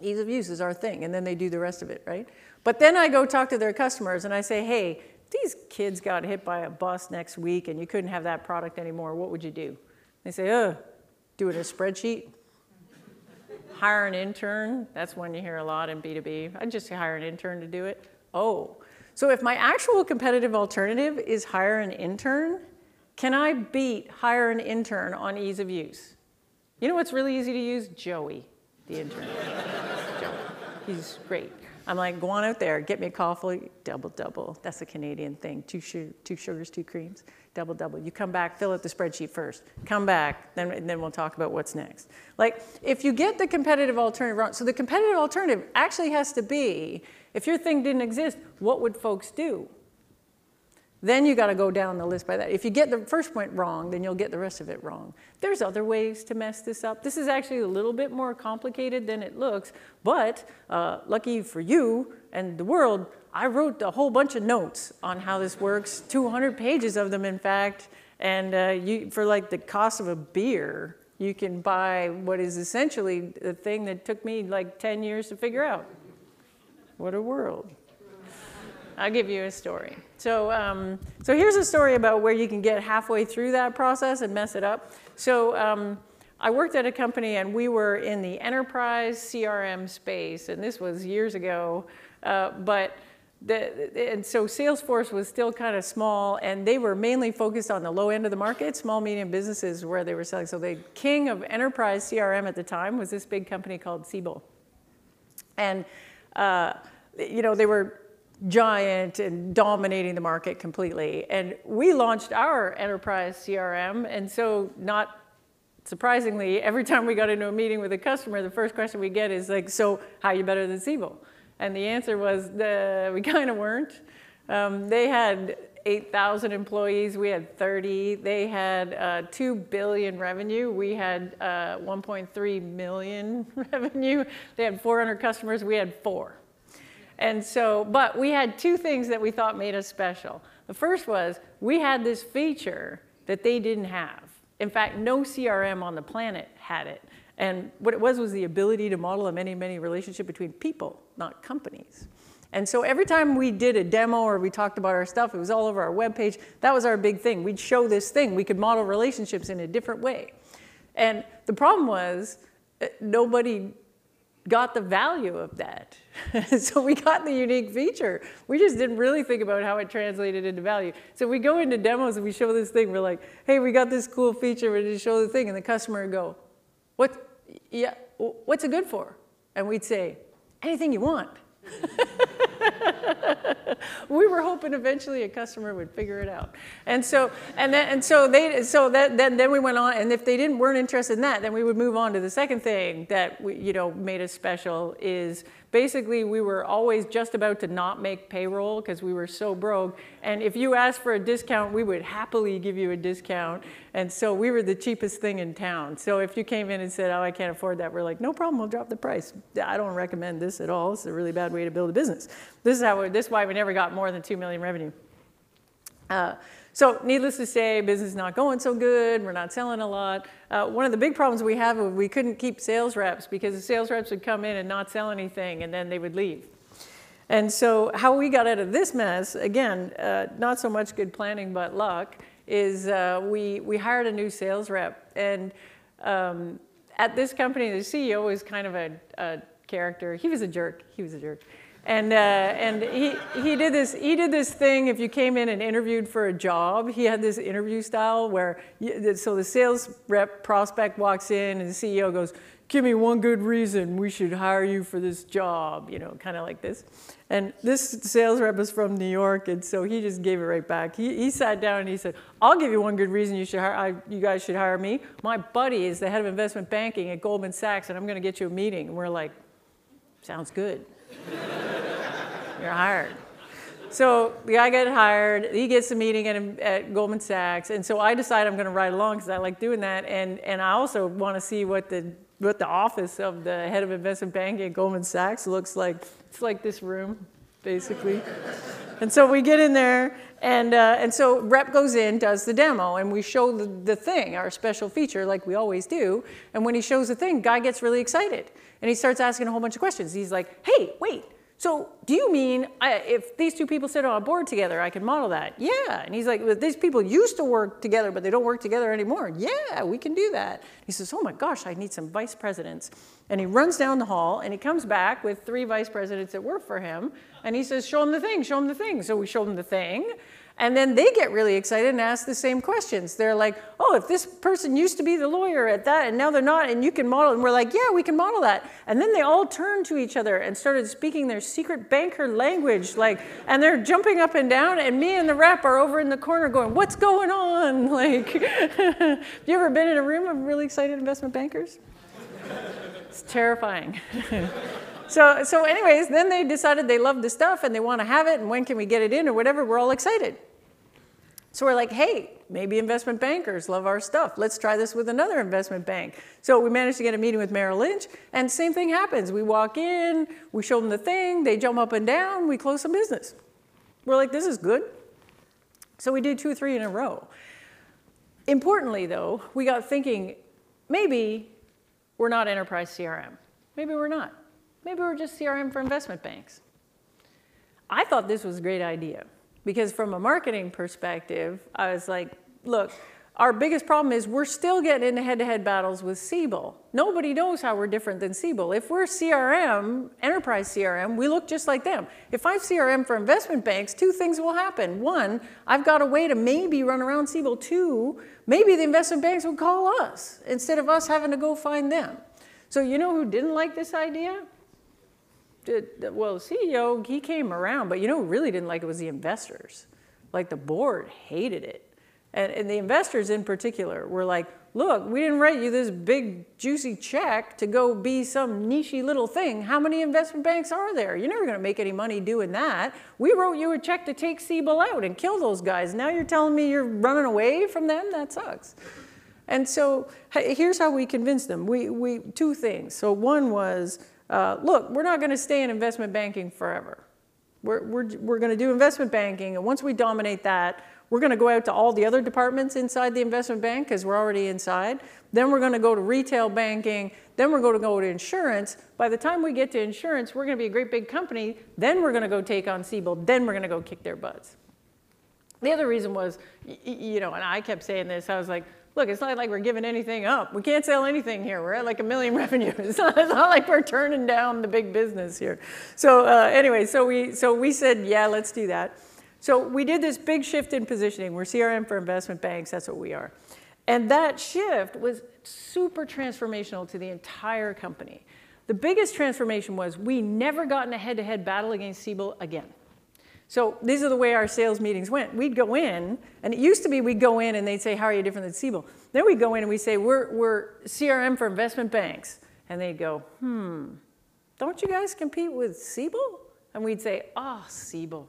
Ease of use is our thing, and then they do the rest of it, right? But then I go talk to their customers and I say, hey, these kids got hit by a bus next week and you couldn't have that product anymore, what would you do? They say, oh, do it in a spreadsheet hire an intern. That's one you hear a lot in B2B. I'd just hire an intern to do it. Oh, so if my actual competitive alternative is hire an intern, can I beat hire an intern on ease of use? You know what's really easy to use? Joey, the intern. Joey. He's great. I'm like, go on out there, get me a coffee, double, double. That's a Canadian thing. Two, two sugars, two creams double, double. You come back, fill out the spreadsheet first. Come back, then, then we'll talk about what's next. Like, if you get the competitive alternative wrong, so the competitive alternative actually has to be, if your thing didn't exist, what would folks do? Then you got to go down the list by that. If you get the first point wrong, then you'll get the rest of it wrong. There's other ways to mess this up. This is actually a little bit more complicated than it looks, but uh, lucky for you and the world, I wrote a whole bunch of notes on how this works, 200 pages of them, in fact. And uh, you, for like the cost of a beer, you can buy what is essentially the thing that took me like 10 years to figure out. What a world. I'll give you a story. So, um, so here's a story about where you can get halfway through that process and mess it up. So um, I worked at a company and we were in the enterprise CRM space, and this was years ago. Uh, but the, and so Salesforce was still kind of small, and they were mainly focused on the low end of the market, small, medium businesses where they were selling. So the king of enterprise CRM at the time was this big company called Siebel. And, uh, you know, they were giant and dominating the market completely. And we launched our enterprise CRM, and so not surprisingly, every time we got into a meeting with a customer, the first question we get is like, so how are you better than Siebel? And the answer was, the, we kind of weren't. Um, they had 8,000 employees, we had 30. They had uh, 2 billion revenue, we had uh, 1.3 million revenue. They had 400 customers, we had four. And so, but we had two things that we thought made us special. The first was we had this feature that they didn't have. In fact, no CRM on the planet had it. And what it was was the ability to model a many, many relationship between people, not companies. And so every time we did a demo or we talked about our stuff, it was all over our webpage. That was our big thing. We'd show this thing. We could model relationships in a different way. And the problem was uh, nobody got the value of that. so we got the unique feature. We just didn't really think about how it translated into value. So we go into demos and we show this thing. We're like, hey, we got this cool feature. We're to show the thing. And the customer would go, what, yeah, what's it good for? And we'd say, anything you want. we were hoping eventually a customer would figure it out. And so, and then, and so they, so that, then, then we went on, and if they didn't, weren't interested in that, then we would move on to the second thing that we, you know, made us special is basically we were always just about to not make payroll because we were so broke. And if you asked for a discount, we would happily give you a discount. And so we were the cheapest thing in town. So if you came in and said, oh, I can't afford that, we're like, no problem, we'll drop the price. I don't recommend this at all. It's a really bad way to build a business. This is, how we, this is why we never got more than 2 million revenue. Uh, so needless to say, business is not going so good. We're not selling a lot. Uh, one of the big problems we have was we couldn't keep sales reps because the sales reps would come in and not sell anything and then they would leave. And so how we got out of this mess, again, uh, not so much good planning but luck, is uh, we, we hired a new sales rep. And um, at this company, the CEO was kind of a, a character. He was a jerk. He was a jerk. And, uh, and he, he, did this, he did this thing, if you came in and interviewed for a job, he had this interview style where, you, so the sales rep prospect walks in and the CEO goes, give me one good reason we should hire you for this job, you know, kind of like this. And this sales rep is from New York, and so he just gave it right back. He, he sat down and he said, I'll give you one good reason you, should hire, I, you guys should hire me. My buddy is the head of investment banking at Goldman Sachs, and I'm going to get you a meeting. And we're like, sounds good. You're hired. So the guy got hired. He gets a meeting at, at Goldman Sachs, and so I decide I'm going to ride along because I like doing that, and and I also want to see what the what the office of the head of investment banking at Goldman Sachs looks like. It's like this room, basically. and so we get in there, and uh, and so rep goes in, does the demo, and we show the, the thing, our special feature, like we always do. And when he shows the thing, guy gets really excited, and he starts asking a whole bunch of questions. He's like, "Hey, wait." So do you mean I, if these two people sit on a board together, I can model that? Yeah. And he's like, well, these people used to work together, but they don't work together anymore. Yeah, we can do that. He says, oh my gosh, I need some vice presidents. And he runs down the hall and he comes back with three vice presidents that work for him. And he says, show them the thing, show them the thing. So we show them the thing. And then they get really excited and ask the same questions. They're like, oh, if this person used to be the lawyer at that and now they're not, and you can model. And we're like, yeah, we can model that. And then they all turned to each other and started speaking their secret banker language. Like, and they're jumping up and down, and me and the rep are over in the corner going, what's going on? Like, have you ever been in a room of really excited investment bankers? It's terrifying. so, so anyways, then they decided they love the stuff and they want to have it, and when can we get it in or whatever, we're all excited. So we're like, hey, maybe investment bankers love our stuff. Let's try this with another investment bank. So we managed to get a meeting with Merrill Lynch, and same thing happens. We walk in, we show them the thing, they jump up and down, we close some business. We're like, this is good. So we did two or three in a row. Importantly, though, we got thinking maybe we're not enterprise CRM. Maybe we're not. Maybe we're just CRM for investment banks. I thought this was a great idea. Because from a marketing perspective, I was like, look, our biggest problem is we're still getting into head-to-head battles with Siebel. Nobody knows how we're different than Siebel. If we're CRM, enterprise CRM, we look just like them. If I'm CRM for investment banks, two things will happen. One, I've got a way to maybe run around Siebel. Two, maybe the investment banks would call us instead of us having to go find them. So you know who didn't like this idea? Well, the CEO, he came around, but you know really didn't like it was the investors. Like the board hated it. And, and, the investors in particular were like, look, we didn't write you this big juicy check to go be some nichey little thing. How many investment banks are there? You're never gonna make any money doing that. We wrote you a check to take Siebel out and kill those guys. Now you're telling me you're running away from them? That sucks. And so here's how we convinced them. We, we, two things. So one was, uh, look, we're not going to stay in investment banking forever. We're, we're, we're going to do investment banking, and once we dominate that, We're going to go out to all the other departments inside the investment bank because we're already inside. Then we're going to go to retail banking. Then we're going to go to insurance. By the time we get to insurance, we're going to be a great big company. Then we're going to go take on Siebel. Then we're going to go kick their butts. The other reason was, you know, and I kept saying this, I was like, look, it's not like we're giving anything up. We can't sell anything here. We're at like a million revenue. It's not, it's not like we're turning down the big business here. So uh, anyway, so we, so we said, yeah, let's do that. So we did this big shift in positioning. We're CRM for investment banks. That's what we are. And that shift was super transformational to the entire company. The biggest transformation was we never got in a head-to-head battle against Siebel again. So these are the way our sales meetings went. We'd go in, and it used to be we'd go in and they'd say, how are you different than Siebel? Then we'd go in and we'd say, we're, we're CRM for investment banks. And they'd go, hmm, don't you guys compete with Siebel? And we'd say, oh, Siebel.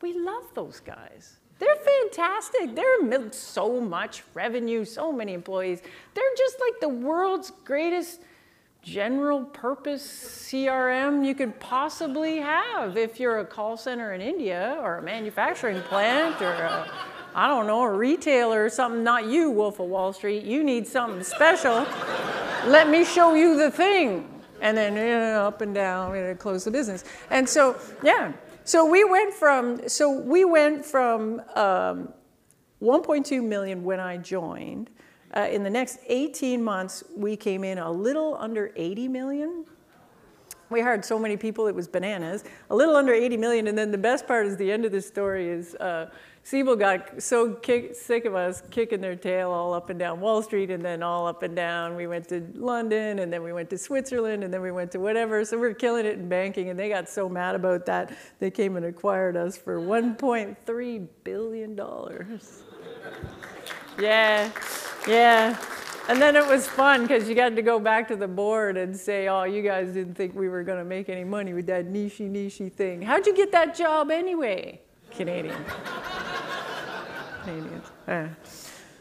We love those guys. They're fantastic. They're so much revenue, so many employees. They're just like the world's greatest general purpose CRM you could possibly have if you're a call center in India or a manufacturing plant or I don't know, a retailer or something. Not you, Wolf of Wall Street. You need something special. Let me show you the thing. And then you know, up and down, and close the business. And so, yeah. So we went from, so we went from um, 1.2 million when I joined uh, in the next 18 months, we came in a little under 80 million. We hired so many people, it was bananas. A little under 80 million, and then the best part is the end of the story is uh, Siebel got so kick, sick of us kicking their tail all up and down Wall Street and then all up and down. We went to London and then we went to Switzerland and then we went to whatever. So we are killing it in banking and they got so mad about that, they came and acquired us for $1.3 billion. yeah. Yeah. And then it was fun because you got to go back to the board and say, oh, you guys didn't think we were going to make any money with that nichey nichey thing. How'd you get that job anyway? Canadian. Canadians. Uh.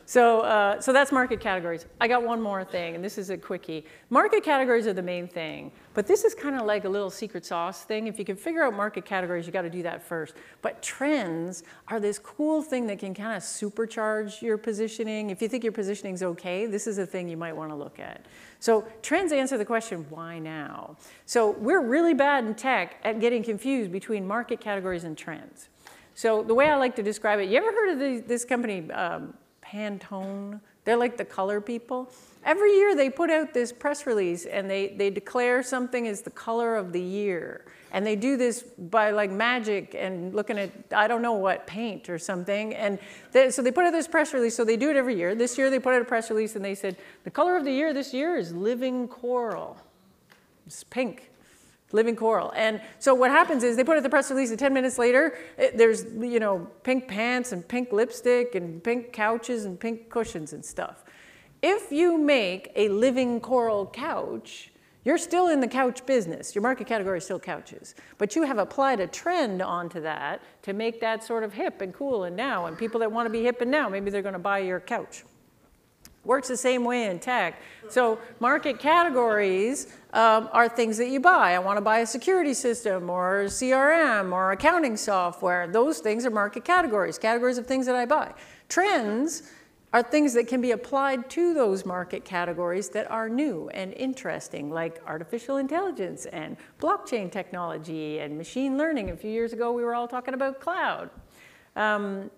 So, uh, so that's market categories. I got one more thing, and this is a quickie. Market categories are the main thing, but this is kind of like a little secret sauce thing. If you can figure out market categories, you got to do that first. But trends are this cool thing that can kind of supercharge your positioning. If you think your positioning is okay, this is a thing you might want to look at. So trends answer the question, why now? So we're really bad in tech at getting confused between market categories and trends. So the way I like to describe it, you ever heard of the, this company, um, Pantone. They're like the color people. Every year they put out this press release and they, they declare something as the color of the year. And they do this by like magic and looking at, I don't know what, paint or something. And they, so they put out this press release. So they do it every year. This year they put out a press release and they said, the color of the year this year is living coral. It's pink living coral. And so what happens is they put out the press release and 10 minutes later, it, there's, you know, pink pants and pink lipstick and pink couches and pink cushions and stuff. If you make a living coral couch, you're still in the couch business. Your market category is still couches. But you have applied a trend onto that to make that sort of hip and cool and now. And people that want to be hip and now, maybe they're going to buy your couch. Works the same way in tech. So market categories um, are things that you buy. I want to buy a security system or CRM or accounting software. Those things are market categories, categories of things that I buy. Trends are things that can be applied to those market categories that are new and interesting, like artificial intelligence and blockchain technology and machine learning. A few years ago, we were all talking about cloud. Um,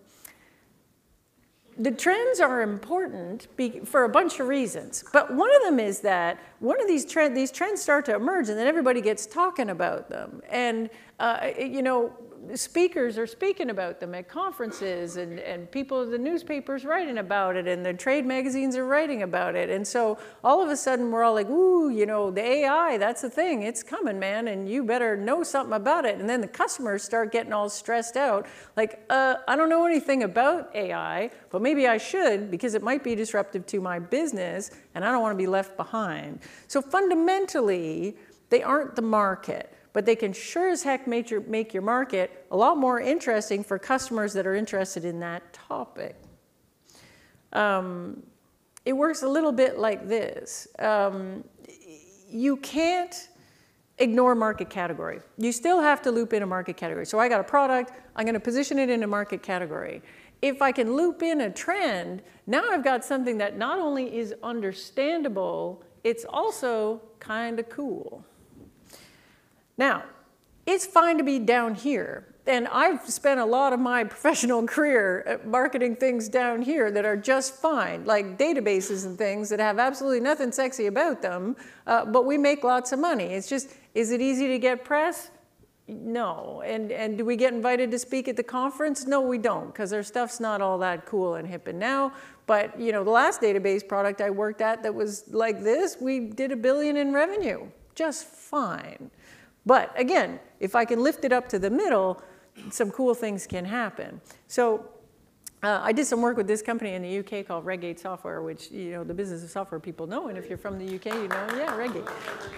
the trends are important for a bunch of reasons, but one of them is that one of these these trends start to emerge, and then everybody gets talking about them. And uh, you know, speakers are speaking about them at conferences and, and people, the newspapers writing about it and the trade magazines are writing about it. And so all of a sudden we're all like, ooh, you know, the AI, that's the thing, it's coming, man, and you better know something about it. And then the customers start getting all stressed out, like, uh, I don't know anything about AI, but maybe I should because it might be disruptive to my business and I don't want to be left behind. So fundamentally, they aren't the market but they can sure as heck make your, make your market a lot more interesting for customers that are interested in that topic. Um, it works a little bit like this. Um, you can't ignore market category. You still have to loop in a market category. So I got a product, I'm to position it in a market category. if I can loop in a trend, now I've got something that not only is understandable, it's also kind of cool. Now, it's fine to be down here. And I've spent a lot of my professional career marketing things down here that are just fine, like databases and things that have absolutely nothing sexy about them, uh, but we make lots of money. It's just, is it easy to get press? No. And, and do we get invited to speak at the conference? No, we don't, because our stuff's not all that cool and hip and now. But you know, the last database product I worked at that was like this, we did a billion in revenue, just fine. But again, if I can lift it up to the middle, some cool things can happen. So uh, I did some work with this company in the UK called Redgate Software, which you know the business of software people know, and if you're from the UK, you know, yeah, Redgate.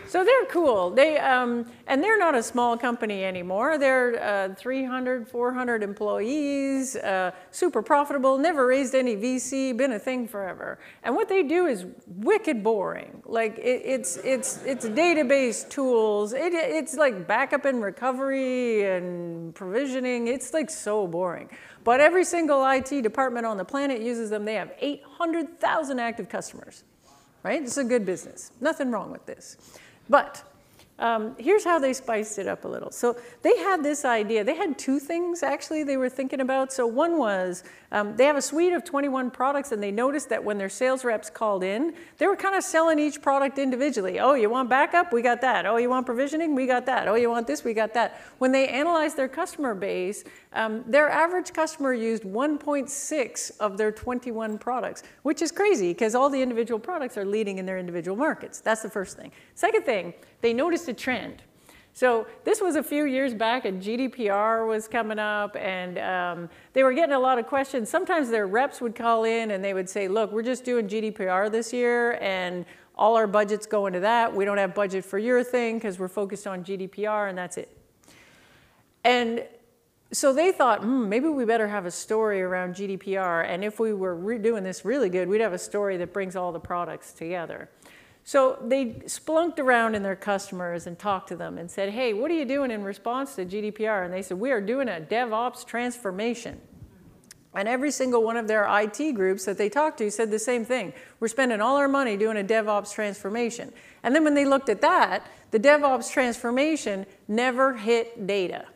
So they're cool. They um, and they're not a small company anymore. They're uh, 300, 400 employees, uh, super profitable, never raised any VC, been a thing forever. And what they do is wicked boring. Like it, it's it's it's database tools. It, it's like backup and recovery and provisioning. It's like so boring. But every single IT department on the planet uses them. They have 800,000 active customers, right? It's a good business. Nothing wrong with this. But um, here's how they spiced it up a little. So they had this idea. They had two things actually they were thinking about. So one was um, they have a suite of 21 products, and they noticed that when their sales reps called in, they were kind of selling each product individually. Oh, you want backup? We got that. Oh, you want provisioning? We got that. Oh, you want this? We got that. When they analyzed their customer base, um, their average customer used 1.6 of their 21 products, which is crazy because all the individual products are leading in their individual markets. That's the first thing. Second thing, they noticed a trend. So this was a few years back, and GDPR was coming up, and um, they were getting a lot of questions. Sometimes their reps would call in and they would say, "Look, we're just doing GDPR this year, and all our budgets go into that. We don't have budget for your thing because we're focused on GDPR, and that's it." And so they thought, hmm, maybe we better have a story around GDPR, and if we were doing this really good, we'd have a story that brings all the products together. So they splunked around in their customers and talked to them and said, hey, what are you doing in response to GDPR? And they said, we are doing a DevOps transformation. And every single one of their IT groups that they talked to said the same thing. We're spending all our money doing a DevOps transformation. And then when they looked at that, the DevOps transformation never hit data.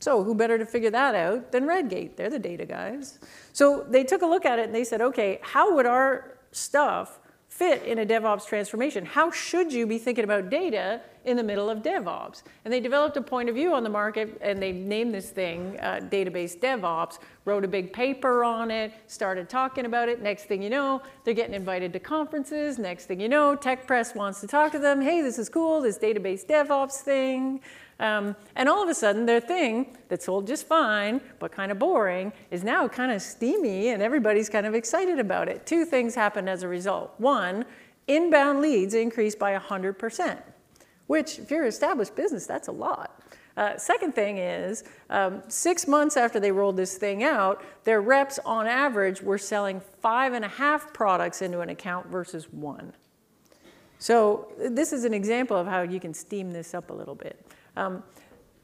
So who better to figure that out than Redgate? They're the data guys. So they took a look at it and they said, okay, how would our stuff fit in a DevOps transformation. How should you be thinking about data in the middle of DevOps? And they developed a point of view on the market and they named this thing uh, Database DevOps, wrote a big paper on it, started talking about it. Next thing you know, they're getting invited to conferences. Next thing you know, Tech Press wants to talk to them. Hey, this is cool, this Database DevOps thing. Um, and all of a sudden, their thing that sold just fine, but kind of boring, is now kind of steamy, and everybody's kind of excited about it. Two things happened as a result. One, inbound leads increased by 100%, which, if you're an established business, that's a lot. Uh, second thing is, um, six months after they rolled this thing out, their reps on average were selling five and a half products into an account versus one. So this is an example of how you can steam this up a little bit. Um,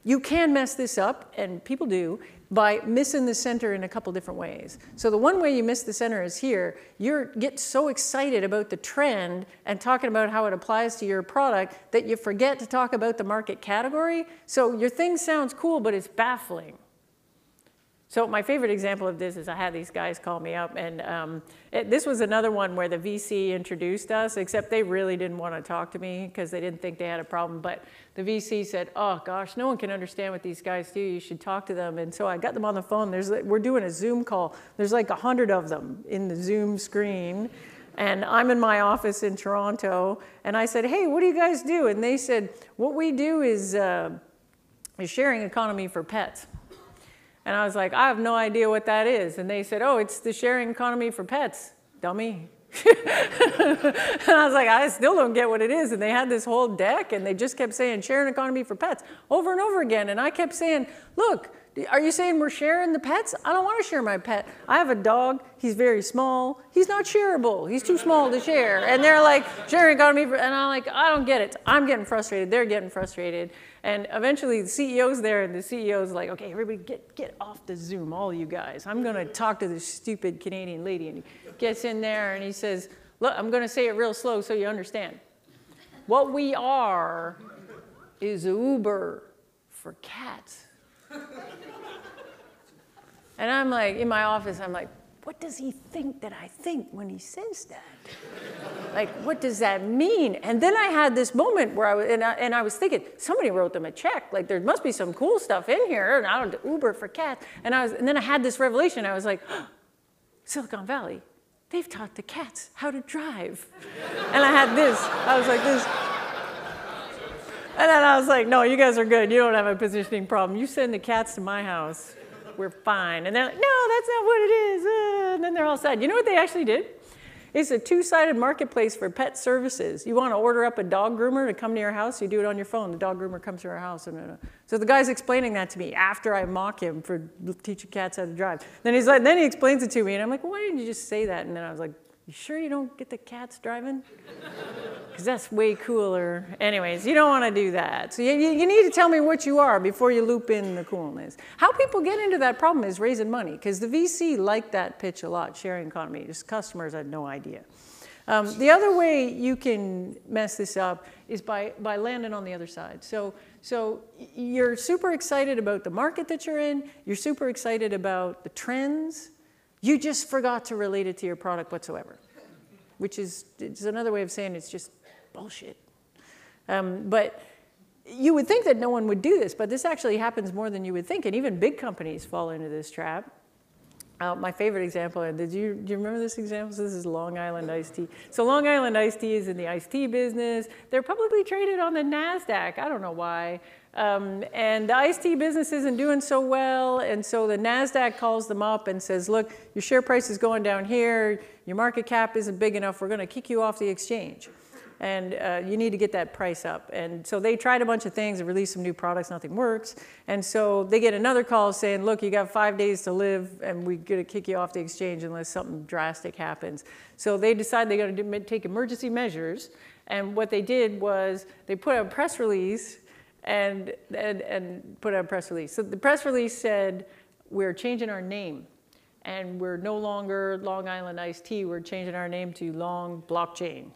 you can mess this up, and people do, by missing the center in a couple different ways. So the one way you miss the center is here. You get so excited about the trend and talking about how it applies to your product that you forget to talk about the market category. So your thing sounds cool, but it's baffling. So my favorite example of this is I had these guys call me up, and um, it, this was another one where the VC introduced us, except they really didn't want to talk to me because they didn't think they had a problem. But the VC said, "Oh gosh, no one can understand what these guys do. You should talk to them." And so I got them on the phone. There's we're doing a Zoom call. There's like a hundred of them in the Zoom screen. And I'm in my office in Toronto, and I said, "Hey, what do you guys do?" And they said, "What we do is uh, a sharing economy for pets." And I was like, I have no idea what that is. And they said, oh, it's the sharing economy for pets, dummy. and I was like, I still don't get what it is. And they had this whole deck and they just kept saying sharing economy for pets over and over again. And I kept saying, look, Are you saying we're sharing the pets? I don't want to share my pet. I have a dog. He's very small. He's not shareable. He's too small to share. And they're like, sharing economy. And I'm like, I don't get it. I'm getting frustrated. They're getting frustrated. And eventually the CEO's there, and the CEO's like, okay, everybody get, get off the Zoom, all you guys. I'm going to talk to this stupid Canadian lady. And he gets in there and he says, look, I'm going to say it real slow so you understand. What we are is Uber for cats. And I'm like, in my office, I'm like, what does he think that I think when he says that? like, what does that mean? And then I had this moment where I was, and I, and I was thinking, somebody wrote them a check. Like, there must be some cool stuff in here. And I don't Uber for cats. And I was, and then I had this revelation. I was like, oh, Silicon Valley, they've taught the cats how to drive. and I had this. I was like this. And then I was like, no, you guys are good. You don't have a positioning problem. You send the cats to my house we're fine. And they're like, no, that's not what it is. Uh, and then they're all sad. You know what they actually did? It's a two-sided marketplace for pet services. You want to order up a dog groomer to come to your house, you do it on your phone. The dog groomer comes to our house. Uh, so the guy's explaining that to me after I mock him for teaching cats how to drive. Then he's like, then he explains it to me, and I'm like, well, why didn't you just say that? And then I was like, you sure you don't get the cats driving? Because that's way cooler. Anyways, you don't want to do that. So you, you need to tell me what you are before you loop in the coolness. How people get into that problem is raising money, because the VC liked that pitch a lot, sharing economy. Just customers had no idea. Um, the other way you can mess this up is by, by landing on the other side. So, so you're super excited about the market that you're in, you're super excited about the trends, you just forgot to relate it to your product whatsoever, which is it's another way of saying it's just bullshit. Um, but you would think that no one would do this, but this actually happens more than you would think, and even big companies fall into this trap. Uh, my favorite example, and did you, do you remember this example? This is Long Island iced tea. So Long Island iced tea is in the iced tea business. They're publicly traded on the NASDAQ. I don't know why. Um, and the iced tea business isn't doing so well, and so the NASDAQ calls them up and says, look, your share price is going down here, your market cap isn't big enough, we're gonna kick you off the exchange. And uh, you need to get that price up. And so they tried a bunch of things and released some new products, nothing works. And so they get another call saying, look, you got five days to live and we're gonna kick you off the exchange unless something drastic happens. So they decide they're gonna take emergency measures. And what they did was they put out a press release and, and, and put out a press release. So the press release said, we're changing our name and we're no longer Long Island Iced Tea, we're changing our name to Long Blockchain.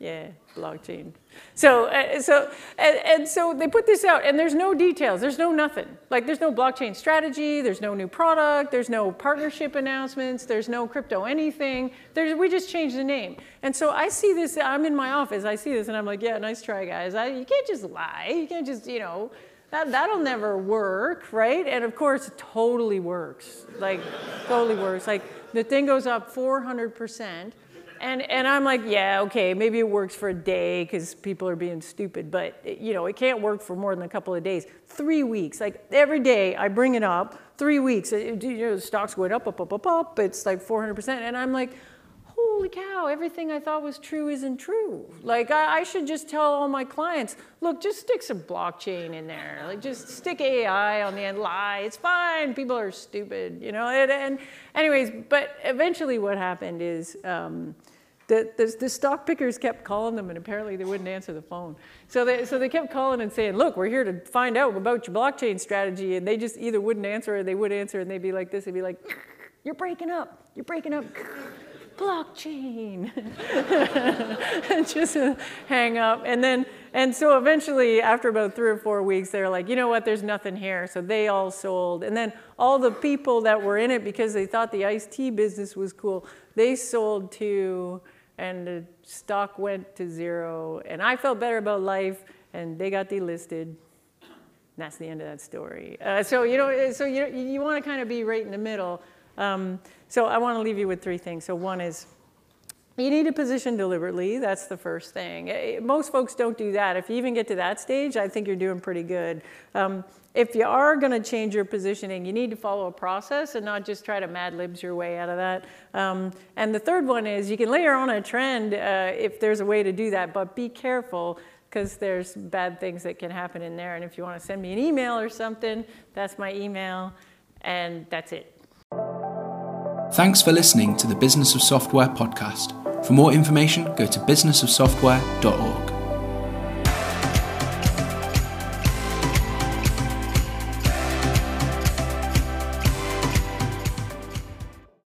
Yeah, blockchain. So, uh, so, and, and, so they put this out, and there's no details. There's no nothing. Like, there's no blockchain strategy. There's no new product. There's no partnership announcements. There's no crypto anything. There's, we just changed the name. And so I see this. I'm in my office. I see this, and I'm like, yeah, nice try, guys. I, you can't just lie. You can't just, you know, that, that'll never work, right? And of course, it totally works. Like, totally works. Like, the thing goes up 400 percent. And, and I'm like, yeah, okay, maybe it works for a day because people are being stupid, but you know, it can't work for more than a couple of days. Three weeks, like every day I bring it up, three weeks, it, you know, the stock's going up, up, up, up, up, it's like 400%. And I'm like, holy cow, everything I thought was true isn't true. Like, I, I, should just tell all my clients, look, just stick some blockchain in there. Like, just stick AI on the end, lie, it's fine, people are stupid, you know? And, and anyways, but eventually what happened is, um, the, the, the, stock pickers kept calling them, and apparently they wouldn't answer the phone. So they, so they kept calling and saying, look, we're here to find out about your blockchain strategy. And they just either wouldn't answer or they would answer, and they'd be like this. They'd be like, you're breaking up. You're breaking up. Blockchain. and just hang up. And then, and so eventually, after about three or four weeks, they were like, you know what, there's nothing here. So they all sold. And then all the people that were in it because they thought the iced tea business was cool, they sold to and the stock went to zero. And I felt better about life, and they got delisted. That's the end of that story. Uh, so you know, so you you want to kind of be right in the middle. Um, so I want to leave you with three things. So one is you need to position deliberately. That's the first thing. Eh, most folks don't do that. If you even get to that stage, I think you're doing pretty good. Um, if you are going to change your positioning, you need to follow a process and not just try to mad libs your way out of that. Um, and the third one is you can layer on a trend uh, if there's a way to do that, but be careful because there's bad things that can happen in there. And if you want to send me an email or something, that's my email, and that's it. Thanks for listening to the Business of Software podcast. For more information, go to businessofsoftware.org.